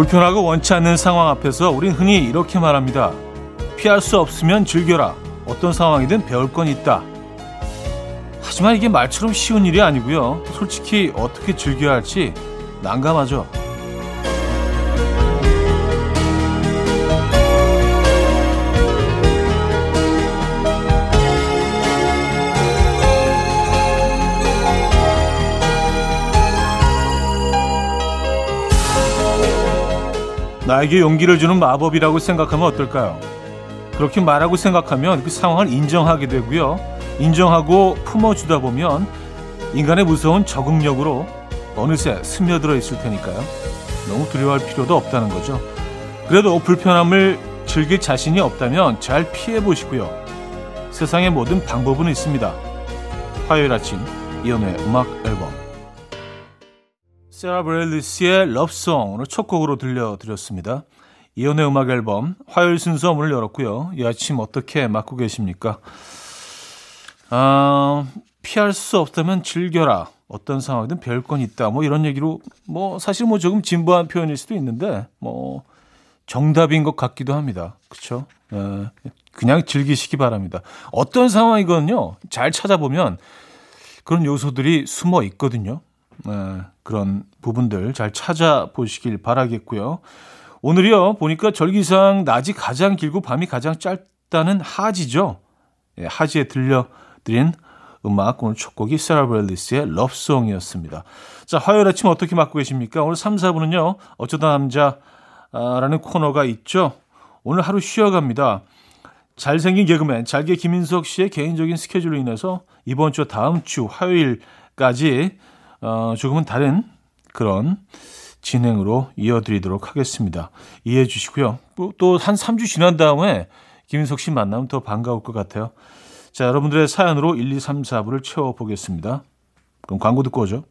불편하고 원치 않는 상황 앞에서 우린 흔히 이렇게 말합니다. 피할 수 없으면 즐겨라. 어떤 상황이든 배울 건 있다. 하지만 이게 말처럼 쉬운 일이 아니고요. 솔직히 어떻게 즐겨야 할지 난감하죠. 나에게 용기를 주는 마법이라고 생각하면 어떨까요? 그렇게 말하고 생각하면 그 상황을 인정하게 되고요. 인정하고 품어주다 보면 인간의 무서운 적응력으로 어느새 스며들어 있을 테니까요. 너무 두려워할 필요도 없다는 거죠. 그래도 불편함을 즐길 자신이 없다면 잘 피해 보시고요. 세상의 모든 방법은 있습니다. 화요일 아침 이연의 음악 앨범 세라 브렐리스의 Love Song 오늘 첫 곡으로 들려드렸습니다. 이현우의 음악 앨범 화요일 순서 문을 열었고요. 이 아침 어떻게 맞고 계십니까? 아, 피할 수 없다면 즐겨라. 어떤 상황이든 별건 있다. 뭐 이런 얘기로 뭐 사실 뭐 조금 진부한 표현일 수도 있는데 뭐 정답인 것 같기도 합니다. 그렇죠? 에, 그냥 즐기시기 바랍니다. 어떤 상황이거든요. 잘 찾아보면 그런 요소들이 숨어 있거든요. 에, 그런 부분들 잘 찾아보시길 바라겠고요. 오늘이요 보니까 절기상 낮이 가장 길고 밤이 가장 짧다는 하지죠. 예, 하지에 들려드린 음악 오늘 첫 곡이 세라 브렐리스의 러브송이었습니다. 자 화요일 아침 어떻게 맞고 계십니까? 오늘 3, 4분은요 어쩌다 남자라는 코너가 있죠. 오늘 하루 쉬어갑니다. 잘생긴 개그맨 잘게 김인석 씨의 개인적인 스케줄로 인해서 이번 주 다음 주 화요일까지 어, 조금은 다른 그런 진행으로 이어드리도록 하겠습니다. 이해해 주시고요. 또 한 3주 지난 다음에 김인석 씨 만나면 더 반가울 것 같아요. 자, 여러분들의 사연으로 1, 2, 3, 4부를 채워보겠습니다. 그럼 광고 듣고 오죠.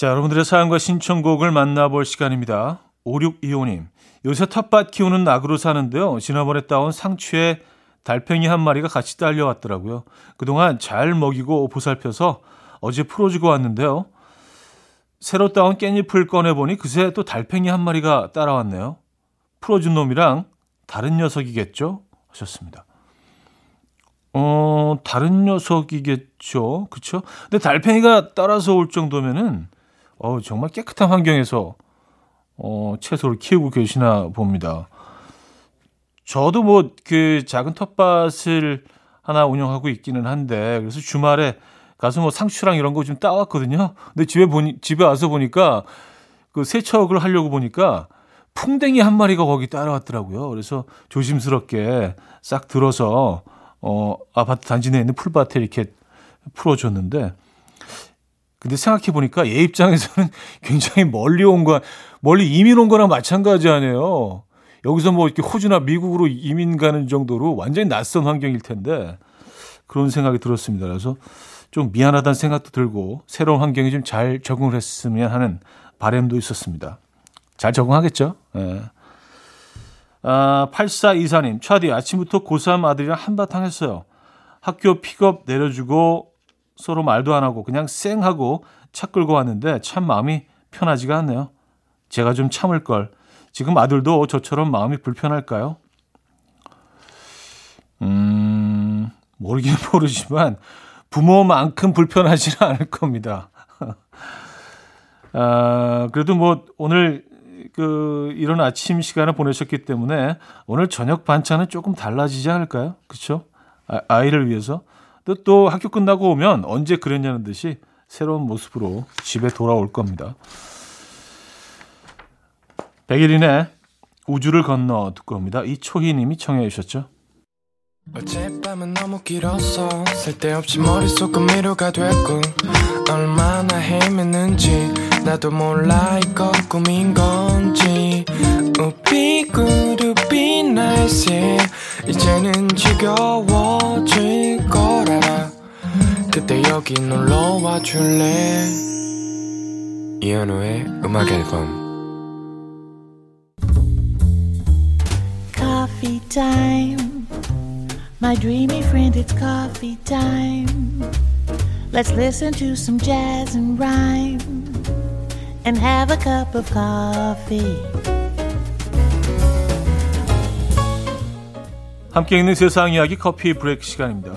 자, 여러분들의 사연과 신청곡을 만나볼 시간입니다. 5625님. 요새 텃밭 키우는 낙으로 사는데요. 지난번에 따온 상추에 달팽이 한 마리가 같이 딸려왔더라고요. 그동안 잘 먹이고 보살펴서 어제 풀어주고 왔는데요. 새로 따온 깻잎을 꺼내보니 그새 또 달팽이 한 마리가 따라왔네요. 풀어준 놈이랑 다른 녀석이겠죠? 하셨습니다. 어, 다른 녀석이겠죠. 그쵸? 근데 달팽이가 따라서 올 정도면은, 어, 정말 깨끗한 환경에서, 어, 채소를 키우고 계시나 봅니다. 저도 뭐, 그 작은 텃밭을 하나 운영하고 있기는 한데, 그래서 주말에 가서 뭐 상추랑 이런 거 좀 따왔거든요. 근데 집에 보니 집에 와서 보니까 그 세척을 하려고 보니까 풍뎅이 한 마리가 거기 따라왔더라고요. 그래서 조심스럽게 싹 들어서 어 아파트 단지 내에 있는 풀밭에 이렇게 풀어줬는데 근데 생각해 보니까 얘 입장에서는 굉장히 멀리 온 거, 멀리 이민 온 거랑 마찬가지 아니에요. 여기서 뭐 이렇게 호주나 미국으로 이민 가는 정도로 완전히 낯선 환경일 텐데 그런 생각이 들었습니다. 그래서 좀 미안하다는 생각도 들고 새로운 환경에 좀 잘 적응을 했으면 하는 바램도 있었습니다. 잘 적응하겠죠? 예. 아, 8424님, 차디, 아침부터 고3 아들이랑 한바탕 했어요. 학교 픽업 내려주고 서로 말도 안 하고 그냥 쌩 하고 차 끌고 왔는데 참 마음이 편하지가 않네요. 제가 좀 참을 걸. 지금 아들도 저처럼 마음이 불편할까요? 음, 모르긴 모르지만 부모만큼 불편하지는 않을 겁니다. 아, 그래도 뭐 오늘 그 이런 아침 시간을 보내셨기 때문에 오늘 저녁 반찬은 조금 달라지지 않을까요? 그렇죠? 아, 이를 위해서 또, 또 학교 끝나고 오면 언제 그랬냐는 듯이 새로운 모습으로 집에 돌아올 겁니다. 백일인의 우주를 건너 듣고 옵니다. 이초희님이 청해 주셨죠. 어젯밤은 너무 길어서 쓸데없이 머릿속은 미로가 됐고 얼마나 헤맸는지 나도 몰라 이건 꿈인 건지 우비구두비 날새 이제는 지겨워질 거라 그때 여기 놀러와 줄래 이현우의 음악 앨범 Coffee time My dreamy friend it's coffee time Let's listen to some jazz and rhyme and have a cup of coffee. 함께 있는 세상 이야기 커피 브레이크 시간입니다.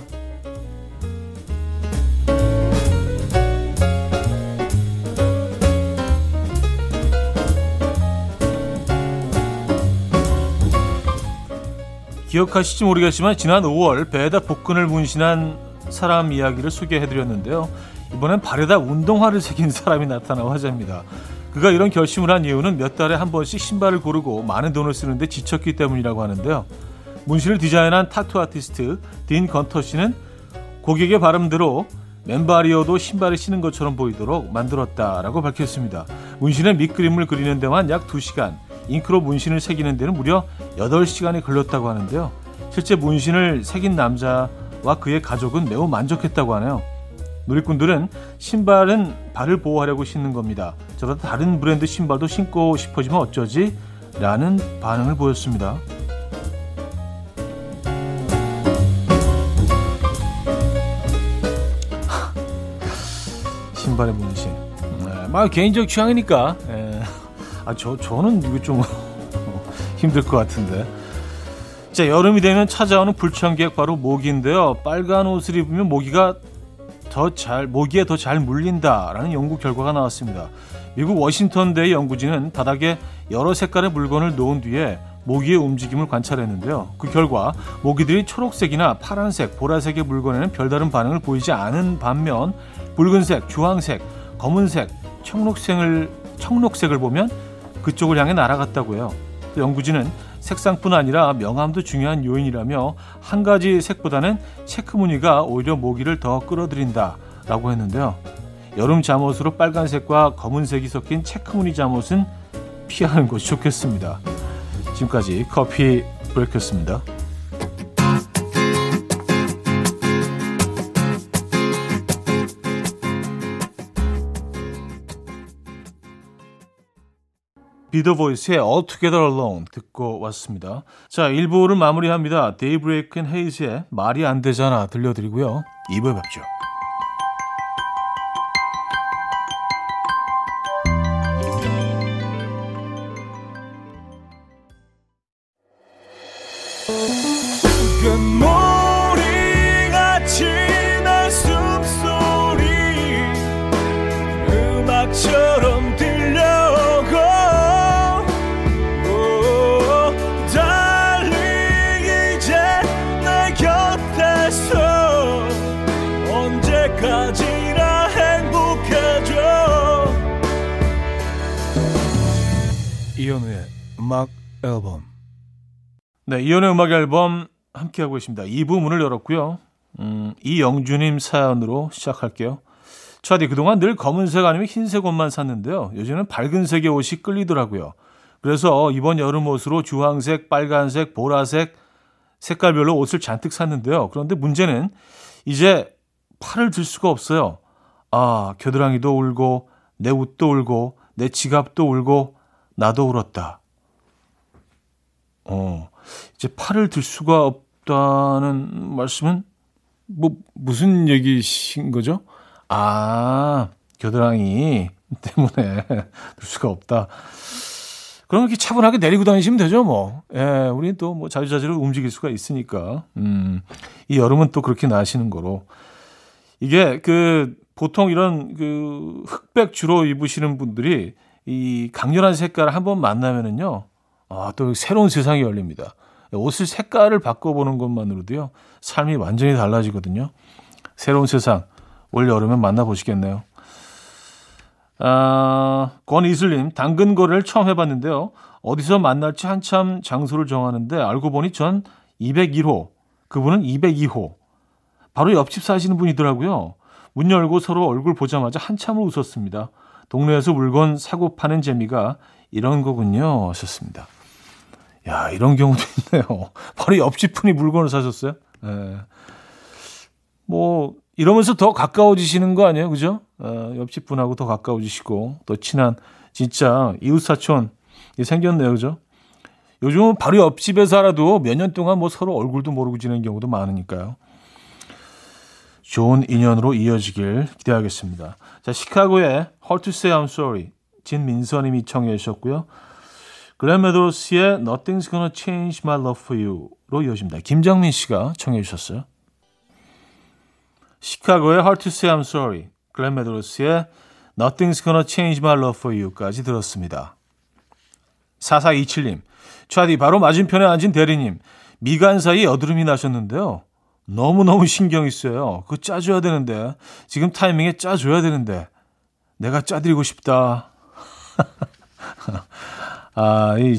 기억하실지 모르겠지만 지난 5월 배에다 복근을 문신한 사람 이야기를 소개해드렸는데요. 이번엔 발에다 운동화를 새긴 사람이 나타나 화제입니다. 그가 이런 결심을 한 이유는 몇 달에 한 번씩 신발을 고르고 많은 돈을 쓰는데 지쳤기 때문이라고 하는데요. 문신을 디자인한 타투 아티스트 딘 건터 씨는 고객의 바람대로 맨발이어도 신발을 신은 것처럼 보이도록 만들었다라고 밝혔습니다. 문신의 밑그림을 그리는 데만 약 2시간, 잉크로 문신을 새기는 데는 무려 8시간이 걸렸다고 하는데요. 실제 문신을 새긴 남자와 그의 가족은 매우 만족했다고 하네요. 누리꾼들은 신발은 발을 보호하려고 신는 겁니다. 저러다 다른 브랜드 신발도 신고 싶어지면 어쩌지? 라는 반응을 보였습니다. 신발의 문신. 네, 막 개인적 취향이니까. 예. 아, 저, 저는 이거 좀 힘들 것 같은데. 자, 여름이 되면 찾아오는 불청객 바로 모기인데요. 빨간 옷을 입으면 모기가 더 잘, 모기에 더 잘 물린다라는 연구 결과가 나왔습니다. 미국 워싱턴대 연구진은 바닥에 여러 색깔의 물건을 놓은 뒤에 모기의 움직임을 관찰했는데요. 그 결과 모기들이 초록색이나 파란색, 보라색의 물건에는 별다른 반응을 보이지 않은 반면 붉은색, 주황색, 검은색, 청록색을 청록색을 보면 그쪽을 향해 날아갔다고요. 연구진은 색상뿐 아니라 명암도 중요한 요인이라며 한 가지 색보다는 체크 무늬가 오히려 모기를 더 끌어들인다라고 했는데요. 여름 잠옷으로 빨간색과 검은색이 섞인 체크 무늬 잠옷은 피하는 것이 좋겠습니다. 지금까지 커피 브레이크였습니다. Be The Voice의 All Together Alone 듣고 왔습니다. 자, 1부를 마무리합니다. 데이브레이크 and 헤이즈의 말이 안 되잖아 들려드리고요. 2부에 뵙죠. 음악 앨범. 네, 이현우의 음악 앨범 함께하고 있습니다. 2부 문을 열었고요. 음, 이영주님 사연으로 시작할게요. 차디 그동안 늘 검은색 아니면 흰색 옷만 샀는데요. 요즘은 밝은색의 옷이 끌리더라고요. 그래서 이번 여름 옷으로 주황색, 빨간색, 보라색 색깔별로 옷을 잔뜩 샀는데요. 그런데 문제는 이제 팔을 들 수가 없어요. 아, 겨드랑이도 울고 내 옷도 울고 내 지갑도 울고 나도 울었다. 어, 이제 팔을 들 수가 없다는 말씀은 뭐 무슨 얘기신 거죠? 아, 겨드랑이 때문에 들 수가 없다. 그럼 이렇게 차분하게 내리고 다니시면 되죠, 뭐. 예, 우리는 또 뭐 자주자주로 움직일 수가 있으니까. 음, 이 여름은 또 그렇게 나시는 거로. 이게 그 보통 이런 그 흑백 주로 입으시는 분들이 이 강렬한 색깔을 한번 만나면은요, 아, 또 새로운 세상이 열립니다. 옷을 색깔을 바꿔보는 것만으로도요, 삶이 완전히 달라지거든요. 새로운 세상, 올 여름에 만나보시겠네요. 아, 권이슬님, 당근 거래를 처음 해봤는데요. 어디서 만날지 한참 장소를 정하는데 알고 보니 전 201호, 그분은 202호. 바로 옆집 사시는 분이더라고요. 문 열고 서로 얼굴 보자마자 한참을 웃었습니다. 동네에서 물건 사고 파는 재미가 이런 거군요. 하셨습니다. 야, 이런 경우도 있네요. 바로 옆집 분이 물건을 사셨어요? 예. 뭐, 이러면서 더 가까워지시는 거 아니에요? 그죠? 어, 옆집 분하고 더 가까워지시고, 또 친한, 진짜, 이웃사촌이 생겼네요. 그죠? 요즘은 바로 옆집에 살아도 몇 년 동안 뭐 서로 얼굴도 모르고 지내는 경우도 많으니까요. 좋은 인연으로 이어지길 기대하겠습니다. 자, 시카고의 Hard to Say I'm Sorry 진민서님이 청해 주셨고요. 메도스의 Nothing's Gonna Change My Love For You로 이어집니다. 김정민 씨가 청해 주셨어요. 시카고의 Hard to Say I'm Sorry, 메도스의 Nothing's Gonna Change My Love For You까지 들었습니다. 4427님, 차디 바로 맞은편에 앉은 대리님, 미간 사이 여드름이 나셨는데요. 너무너무 신경이 쓰여요. 그거 짜줘야 되는데, 지금 타이밍에 짜줘야 되는데, 내가 짜드리고 싶다. 아, 이,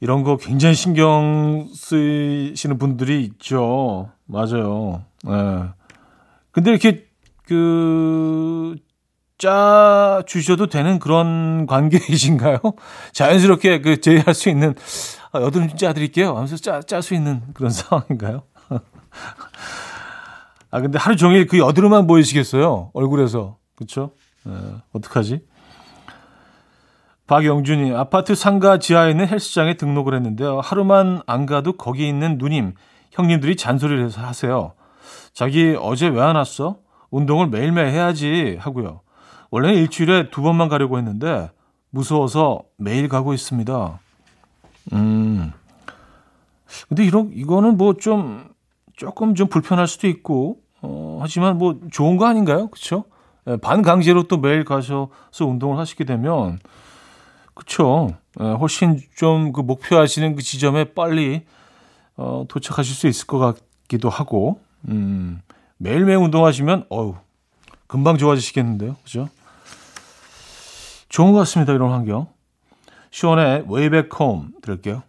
이런 거 굉장히 신경 쓰시는 분들이 있죠. 맞아요. 예. 근데 이렇게, 그, 짜 주셔도 되는 그런 관계이신가요? 자연스럽게 그 제의할 수 있는, 아, 여드름 좀 짜드릴게요. 하면서 짜, 짤 수 있는 그런 상황인가요? 아, 근데 하루 종일 그 여드름만 보이시겠어요? 얼굴에서. 그쵸? 예, 어떡하지? 박영준이 아파트 상가 지하에 있는 헬스장에 등록을 했는데요. 하루만 안 가도 거기 있는 누님, 형님들이 잔소리를 해서 하세요. 자기 어제 왜 안 왔어? 운동을 매일매일 해야지 하고요. 원래는 일주일에 두 번만 가려고 했는데 무서워서 매일 가고 있습니다. 음. 근데 이런 이거는 뭐 좀 조금 좀 불편할 수도 있고 어 하지만 뭐 좋은 거 아닌가요? 그렇죠? 반강제로 또 매일 가셔서 운동을 하시게 되면 그렇죠. 훨씬 좀 그 목표하시는 그 지점에 빨리 어, 도착하실 수 있을 것 같기도 하고, 음, 매일매일 운동하시면, 어우, 금방 좋아지시겠는데요. 그죠? 좋은 것 같습니다. 이런 환경. 시원의 Back Home 들을게요.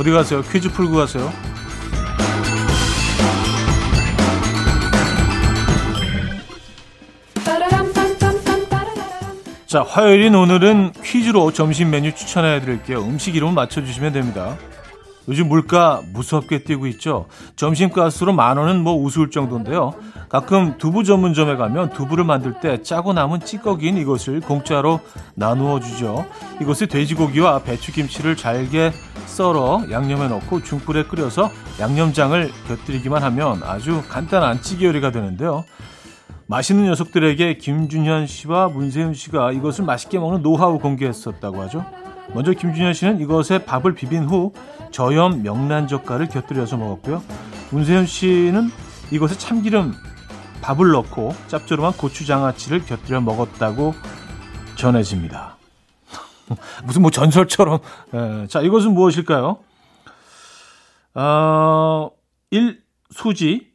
어디 가세요? 퀴즈 풀고 가세요. 자, 화요일인 오늘은 퀴즈로 점심 메뉴 추천해 드릴게요. 음식 이름 맞춰주시면 됩니다. 요즘 물가 무섭게 뛰고 있죠. 점심값으로 만 원은 뭐 우스울 정도인데요. 가끔 두부 전문점에 가면 두부를 만들 때 짜고 남은 찌꺼기인 이것을 공짜로 나누어 주죠. 이것에 돼지고기와 배추김치를 잘게 썰어 양념에 넣고 중불에 끓여서 양념장을 곁들이기만 하면 아주 간단한 찌개 요리가 되는데요. 맛있는 녀석들에게 김준현 씨와 문세윤 씨가 이것을 맛있게 먹는 노하우 공개했었다고 하죠. 먼저 김준현 씨는 이것에 밥을 비빈 후 저염 명란젓갈을 곁들여서 먹었고요. 문세윤 씨는 이것에 참기름 밥을 넣고 짭조름한 고추장아찌를 곁들여 먹었다고 전해집니다. 무슨 뭐 전설처럼. 에, 예, 자, 이것은 무엇일까요? 어, 1. 수지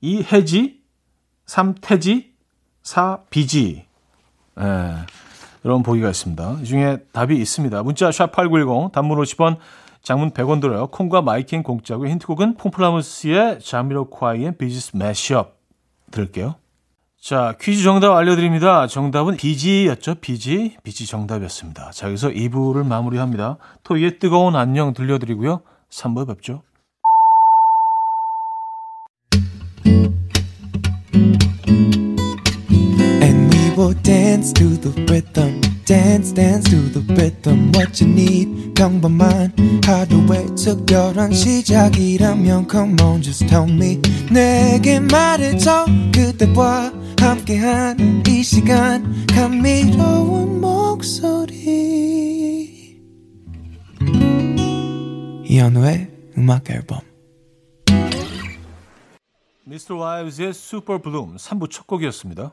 2. 해지 3. 태지 4. 비지 예, 이런 보기가 있습니다. 이 중에 답이 있습니다. 문자 샵8910 단문 50원 장문 100원 들어요. 콩과 마이킹 공짜고 힌트곡은 폼플라무스의 자미로콰이의 비지스 매시업 들을게요. 자, 퀴즈 정답 알려드립니다. 정답은 비지였죠. 비지. 비지 정답이었습니다. 자, 여기서 2부를 마무리합니다. 토이의 뜨거운 안녕 들려드리고요. 3부 뵙죠. Dance to the rhythm. Dance, dance to the rhythm. What you need, 평범한 하루의 특별한 시작이라면 Come on, just tell me. 내게 말해줘. 그대와 함께한 이 시간. 감미로운 목소리. 이현우의 음악 앨범. 미스터 와이브즈의 슈퍼 블룸 3부 첫 곡이었습니다.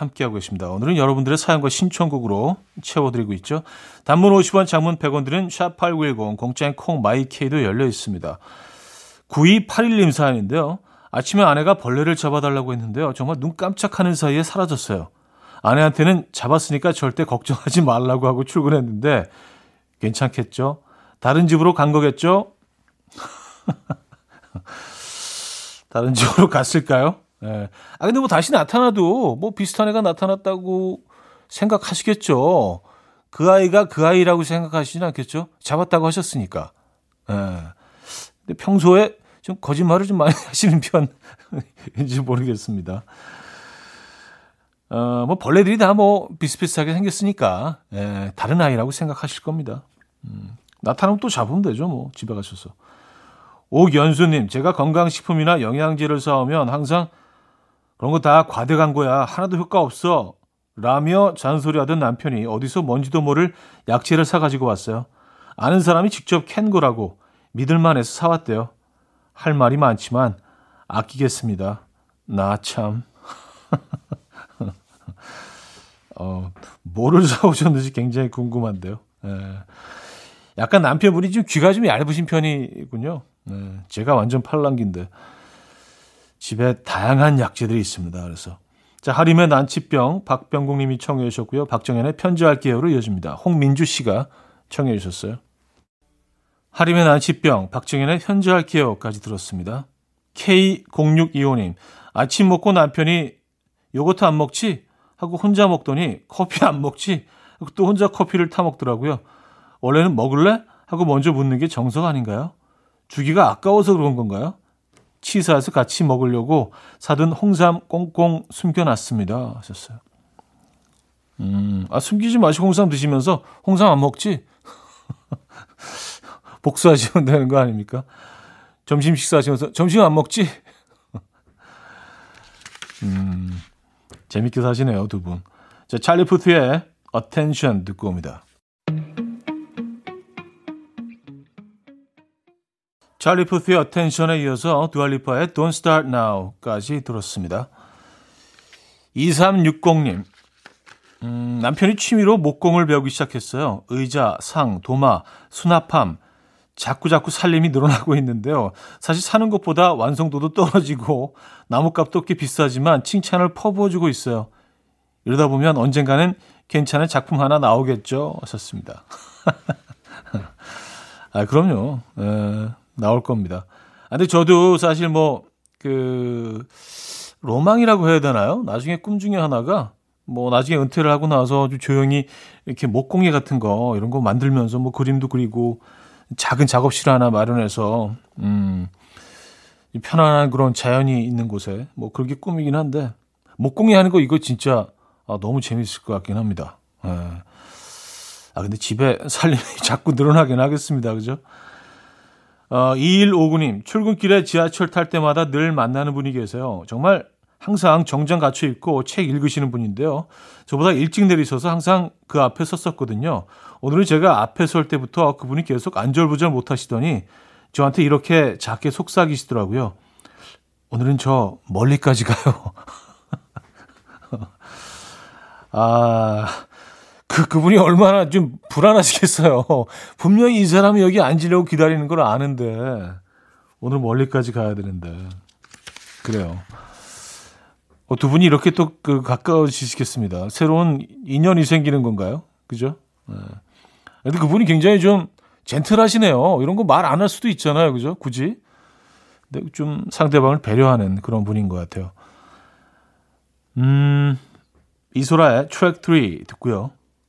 함께하고 계십니다. 오늘은 여러분들의 사연과 신청곡으로 채워드리고 있죠. 단문 50원, 장문 100원 들은 샵8910, 공짜인 콩 마이케이도 열려 있습니다. 9281님 사연인데요. 아침에 아내가 벌레를 잡아달라고 했는데요. 정말 눈 깜짝하는 사이에 사라졌어요. 아내한테는 잡았으니까 절대 걱정하지 말라고 하고 출근했는데 괜찮겠죠? 다른 집으로 간 거겠죠? 다른 집으로 갔을까요? 예. 아, 근데 뭐 다시 나타나도 뭐 비슷한 애가 나타났다고 생각하시겠죠. 그 아이가 그 아이라고 생각하시진 않겠죠? 잡았다고 하셨으니까. 예. 근데 평소에 좀 거짓말을 좀 많이 하시는 편인지 모르겠습니다. 어, 뭐 벌레들이 다 뭐 비슷비슷하게 생겼으니까 예, 다른 아이라고 생각하실 겁니다. 음, 나타나면 또 잡으면 되죠. 뭐 집에 가셔서. 오연수님, 제가 건강식품이나 영양제를 사오면 항상 그런 거 다 과대 광고야. 하나도 효과 없어. 라며 잔소리하던 남편이 어디서 뭔지도 모를 약재를 사가지고 왔어요. 아는 사람이 직접 캔 거라고 믿을만 해서 사왔대요. 할 말이 많지만 아끼겠습니다. 나 참. 어, 뭐를 사오셨는지 굉장히 궁금한데요. 예. 약간 남편분이 좀 귀가 좀 얇으신 편이군요. 네, 제가 완전 팔랑귀인데 집에 다양한 약재들이 있습니다. 그래서 자 하림의 난치병 박병국님이 청해 주셨고요. 박정현의 편지할게요로 이어집니다. 홍민주 씨가 청해 주셨어요. 하림의 난치병 박정현의 편지할게요까지 들었습니다. K0625님 아침 먹고 남편이 요거트 안 먹지? 하고 혼자 먹더니 커피 안 먹지? 또 혼자 커피를 타 먹더라고요. 원래는 먹을래? 하고 먼저 묻는 게 정석 아닌가요? 주기가 아까워서 그런 건가요? 치사해서 같이 먹으려고 사둔 홍삼 꽁꽁 숨겨놨습니다. 하셨어요. 음, 아, 숨기지 마시고 홍삼 드시면서 홍삼 안 먹지? 복수하시면 되는 거 아닙니까? 점심 식사하시면서 점심 안 먹지? 음, 재밌게 사시네요, 두 분. 자, 찰리 푸트의 Attention 듣고 옵니다. 찰리 푸트의 어텐션에 이어서 두알리파의 Don't Start Now까지 들었습니다. 2360님, 음, 남편이 취미로 목공을 배우기 시작했어요. 의자, 상, 도마, 수납함, 자꾸자꾸 살림이 늘어나고 있는데요. 사실 사는 것보다 완성도도 떨어지고 나무값도 꽤 비싸지만 칭찬을 퍼부어주고 있어요. 이러다 보면 언젠가는 괜찮은 작품 하나 나오겠죠. 하셨습니다. 아, 그럼요. 에, 나올 겁니다. 아, 근데 저도 사실 뭐, 그, 로망이라고 해야 되나요? 나중에 꿈 중에 하나가 뭐 나중에 은퇴를 하고 나서 좀 조용히 이렇게 목공예 같은 거 이런 거 만들면서 뭐 그림도 그리고 작은 작업실 하나 마련해서 음 편안한 그런 자연이 있는 곳에 뭐 그렇게 꿈이긴 한데 목공예 하는 거 이거 진짜 아, 너무 재밌을 것 같긴 합니다. 예. 아 근데 집에 살림이 자꾸 늘어나긴 하겠습니다. 그죠? 어, 2159님, 출근길에 지하철 탈 때마다 늘 만나는 분이 계세요. 정말 항상 정장 갖춰 입고 책 읽으시는 분인데요. 저보다 일찍 내리셔서 항상 그 앞에 섰었거든요. 오늘은 제가 앞에 설 때부터 그분이 계속 안절부절 못 하시더니 저한테 이렇게 작게 속삭이시더라고요. 오늘은 저 멀리까지 가요. 아, 그, 그분이 얼마나 좀 불안하시겠어요. 분명히 이 사람이 여기 앉으려고 기다리는 걸 아는데, 오늘 멀리까지 가야 되는데. 그래요. 어, 두 분이 이렇게 또 그 가까워지시겠습니다. 새로운 인연이 생기는 건가요? 그죠? 네. 근데 그분이 굉장히 좀 젠틀하시네요. 이런 거 말 안 할 수도 있잖아요. 그죠? 굳이. 근데 좀 상대방을 배려하는 그런 분인 것 같아요. 음, 이소라의 트랙 3 듣고요.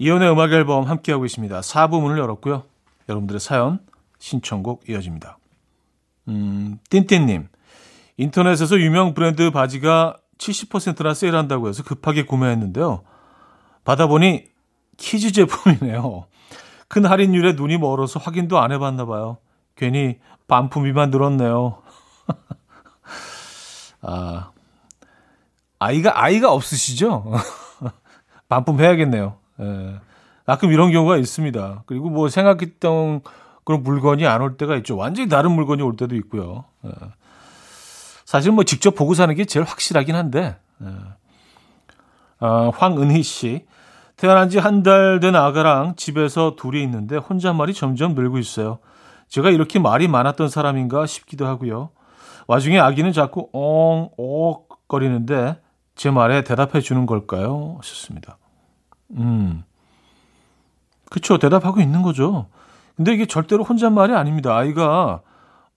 이연의 음악 앨범 함께하고 있습니다. 4부 문을 열었고요. 여러분들의 사연, 신청곡 이어집니다. 음, 띵띵님. 인터넷에서 유명 브랜드 바지가 70%나 세일한다고 해서 급하게 구매했는데요. 받아보니 키즈 제품이네요. 큰 할인율에 눈이 멀어서 확인도 안 해봤나 봐요. 괜히 반품비만 늘었네요. 아, 아이가, 아이가 없으시죠? 반품해야겠네요. 예. 가끔 이런 경우가 있습니다. 그리고 뭐 생각했던 그런 물건이 안 올 때가 있죠. 완전히 다른 물건이 올 때도 있고요. 예. 사실 뭐 직접 보고 사는 게 제일 확실하긴 한데. 예. 아, 황은희 씨. 태어난 지 한 달 된 아가랑 집에서 둘이 있는데 혼잣말이 점점 늘고 있어요. 제가 이렇게 말이 많았던 사람인가 싶기도 하고요. 와중에 아기는 자꾸 엉엉 거리는데 제 말에 대답해 주는 걸까요? 하셨습니다. 음. 그쵸. 대답하고 있는 거죠. 근데 이게 절대로 혼잣말이 아닙니다. 아이가,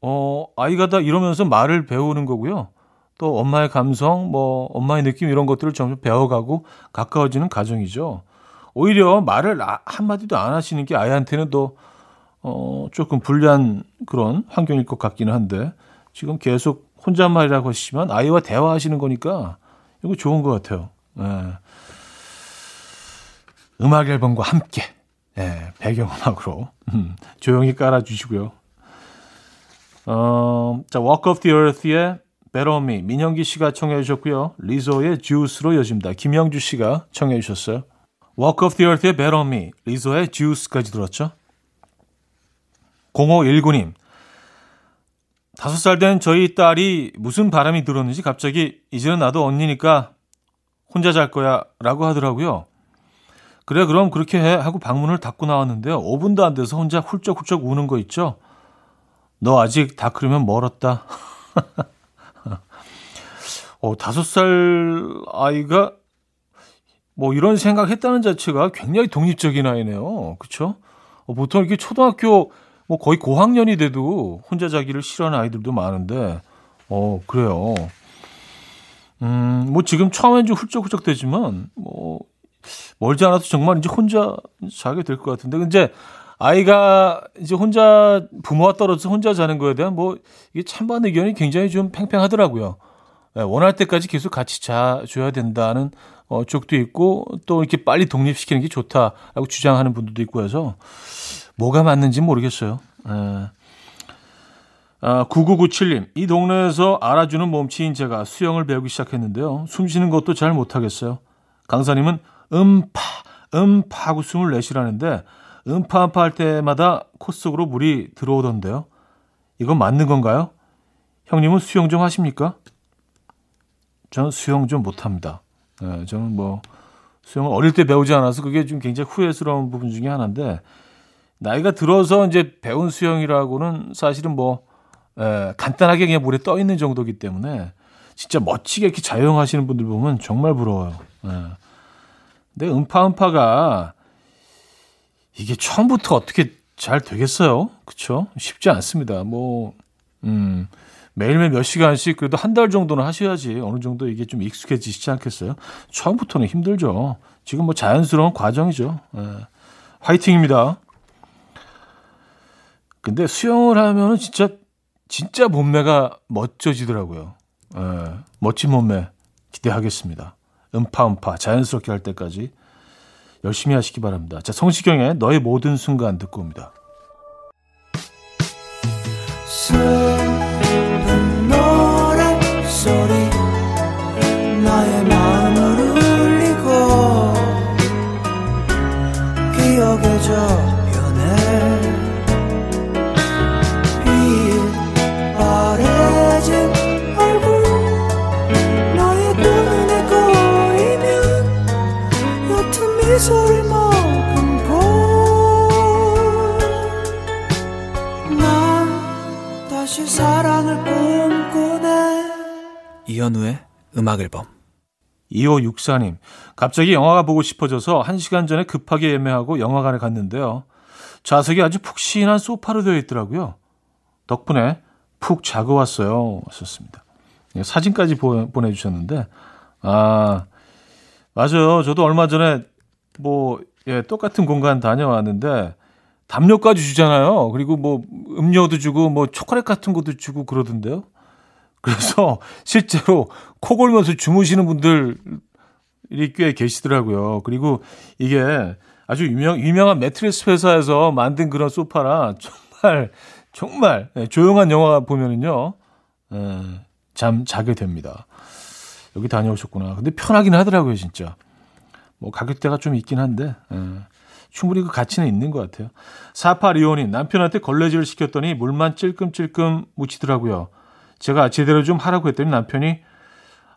어, 아이가 다 이러면서 말을 배우는 거고요. 또 엄마의 감성, 뭐, 엄마의 느낌 이런 것들을 점점 배워가고 가까워지는 과정이죠. 오히려 말을 아, 한마디도 안 하시는 게 아이한테는 더, 어, 조금 불리한 그런 환경일 것 같기는 한데, 지금 계속 혼잣말이라고 하시지만 아이와 대화하시는 거니까 이거 좋은 것 같아요. 예. 음악 앨범과 함께 예, 배경음악으로 음, 조용히 깔아주시고요. 어, 자, Walk of the Earth의 Better Me 민영기 씨가 청해 주셨고요. 리조의 Juice로 이어집니다. 김영주 씨가 청해 주셨어요. Walk of the Earth의 Better Me, 리조의 Juice까지 들었죠. 0519님 다섯 살 된 저희 딸이 무슨 바람이 들었는지 갑자기 이제는 나도 언니니까 혼자 잘 거야 라고 하더라고요. 그래 그럼 그렇게 해 하고 방문을 닫고 나왔는데요. 5분도 안 돼서 혼자 훌쩍훌쩍 우는 거 있죠. 너 아직 다 크려면 멀었다. 어, 다섯 살 아이가 뭐 이런 생각했다는 자체가 굉장히 독립적인 아이네요. 그렇죠? 어, 보통 이렇게 초등학교 뭐 거의 고학년이 돼도 혼자 자기를 싫어하는 아이들도 많은데 어 그래요. 음, 뭐 지금 처음엔 좀 훌쩍훌쩍 되지만 뭐 멀지 않아도 정말 이제 혼자 자게 될 것 같은데 근데 아이가 이제 혼자 부모와 떨어져서 혼자 자는 거에 대한 뭐 이게 찬반 의견이 굉장히 좀 팽팽하더라고요. 네, 원할 때까지 계속 같이 자줘야 된다는 어, 쪽도 있고 또 이렇게 빨리 독립시키는 게 좋다라고 주장하는 분들도 있고 해서 뭐가 맞는지 모르겠어요. 네. 아, 9997님, 이 동네에서 알아주는 몸치인 제가 수영을 배우기 시작했는데요. 숨 쉬는 것도 잘 못하겠어요. 강사님은 음파, 음파 하고 숨을 내쉬라는데 음파 음파 할 때마다 코 속으로 물이 들어오던데요. 이건 맞는 건가요? 형님은 수영 좀 하십니까? 저는 수영 좀 못합니다. 네, 저는 뭐 수영을 어릴 때 배우지 않아서 그게 좀 굉장히 후회스러운 부분 중에 하나인데 나이가 들어서 이제 배운 수영이라고는 사실은 뭐 에, 간단하게 그냥 물에 떠 있는 정도기 때문에 진짜 멋지게 이렇게 자영하시는 분들 보면 정말 부러워요. 에. 근데 음파 음파가 이게 처음부터 어떻게 잘 되겠어요? 그쵸? 쉽지 않습니다. 뭐, 음, 매일매일 몇 시간씩 그래도 한 달 정도는 하셔야지 어느 정도 이게 좀 익숙해지시지 않겠어요? 처음부터는 힘들죠. 지금 뭐 자연스러운 과정이죠. 예. 화이팅입니다. 근데 수영을 하면은 진짜 진짜 몸매가 멋져지더라고요. 예, 멋진 몸매 기대하겠습니다. 음파음파 자연스럽게 할 때까지 열심히 하시기 바랍니다. 자, 성시경의 너의 모든 순간 듣고 옵니다. 저 이현우의 음악 앨범 2564님, 갑자기 영화가 보고 싶어져서 1시간 전에 급하게 예매하고 영화관에 갔는데요. 좌석이 아주 푹신한 소파로 되어 있더라고요. 덕분에 푹 자고 왔어요. 왔었습니다. 예, 사진까지 보, 보내주셨는데, 아, 맞아요. 저도 얼마 전에 뭐, 예, 똑같은 공간 다녀왔는데, 담요까지 주잖아요. 그리고 뭐, 음료도 주고, 뭐, 초콜릿 같은 것도 주고 그러던데요. 그래서 실제로 코 골면서 주무시는 분들이 꽤 계시더라고요. 그리고 이게 아주 유명, 유명한 매트리스 회사에서 만든 그런 소파라 정말, 정말 예, 조용한 영화 보면은요, 예, 잠 자게 됩니다. 여기 다녀오셨구나. 근데 편하긴 하더라고요, 진짜. 뭐 가격대가 좀 있긴 한데, 예, 충분히 그 가치는 있는 것 같아요. 사파리온이 남편한테 걸레질을 시켰더니 물만 찔끔찔끔 묻히더라고요. 제가 제대로 좀 하라고 했더니 남편이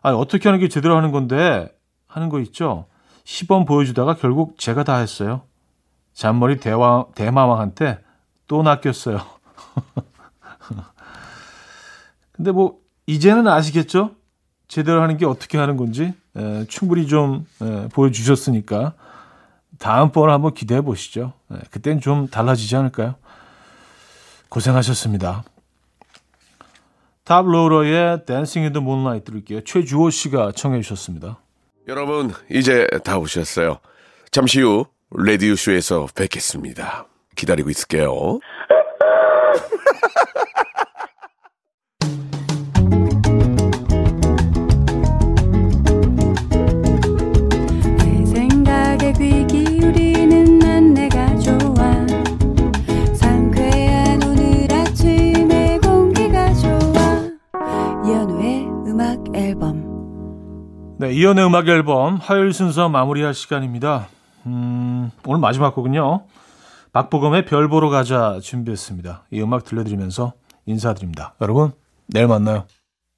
아, 어떻게 하는 게 제대로 하는 건데 하는 거 있죠. 시범 보여주다가 결국 제가 다 했어요. 잔머리 대왕, 대마왕한테 또 낚였어요. 근데 뭐 이제는 아시겠죠? 제대로 하는 게 어떻게 하는 건지 에, 충분히 좀 에, 보여주셨으니까 다음번을 한번 기대해 보시죠. 에, 그땐 좀 달라지지 않을까요? 고생하셨습니다. 탑로러의 in the Moonlight 들을게요. 최주호 씨가 청해 주셨습니다. 여러분, 이제 다 오셨어요. 잠시 후 레디오 쇼에서 뵙겠습니다. 기다리고 있을게요. 네, 이연의 음악 앨범 화요일 순서 마무리할 시간입니다. 음, 오늘 마지막 곡은요. 박보검의 별 보러 가자 준비했습니다. 이 음악 들려드리면서 인사드립니다. 여러분, 내일 만나요.